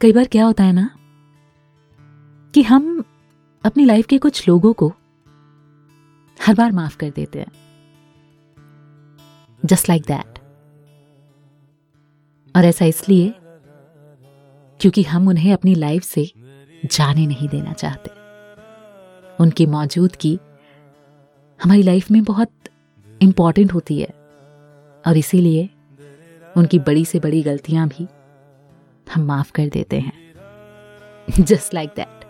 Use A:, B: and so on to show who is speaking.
A: कई बार क्या होता है ना, कि हम अपनी लाइफ के कुछ लोगों को हर बार माफ़ कर देते हैं। जस्ट लाइक दैट और ऐसा इसलिए क्योंकि हम उन्हें अपनी लाइफ से जाने नहीं देना चाहते। उनकी मौजूदगी हमारी लाइफ में बहुत इंपॉर्टेंट होती है। और इसीलिए उनकी बड़ी से बड़ी गलतियाँ भी हम माफ़ कर देते हैं। Just like that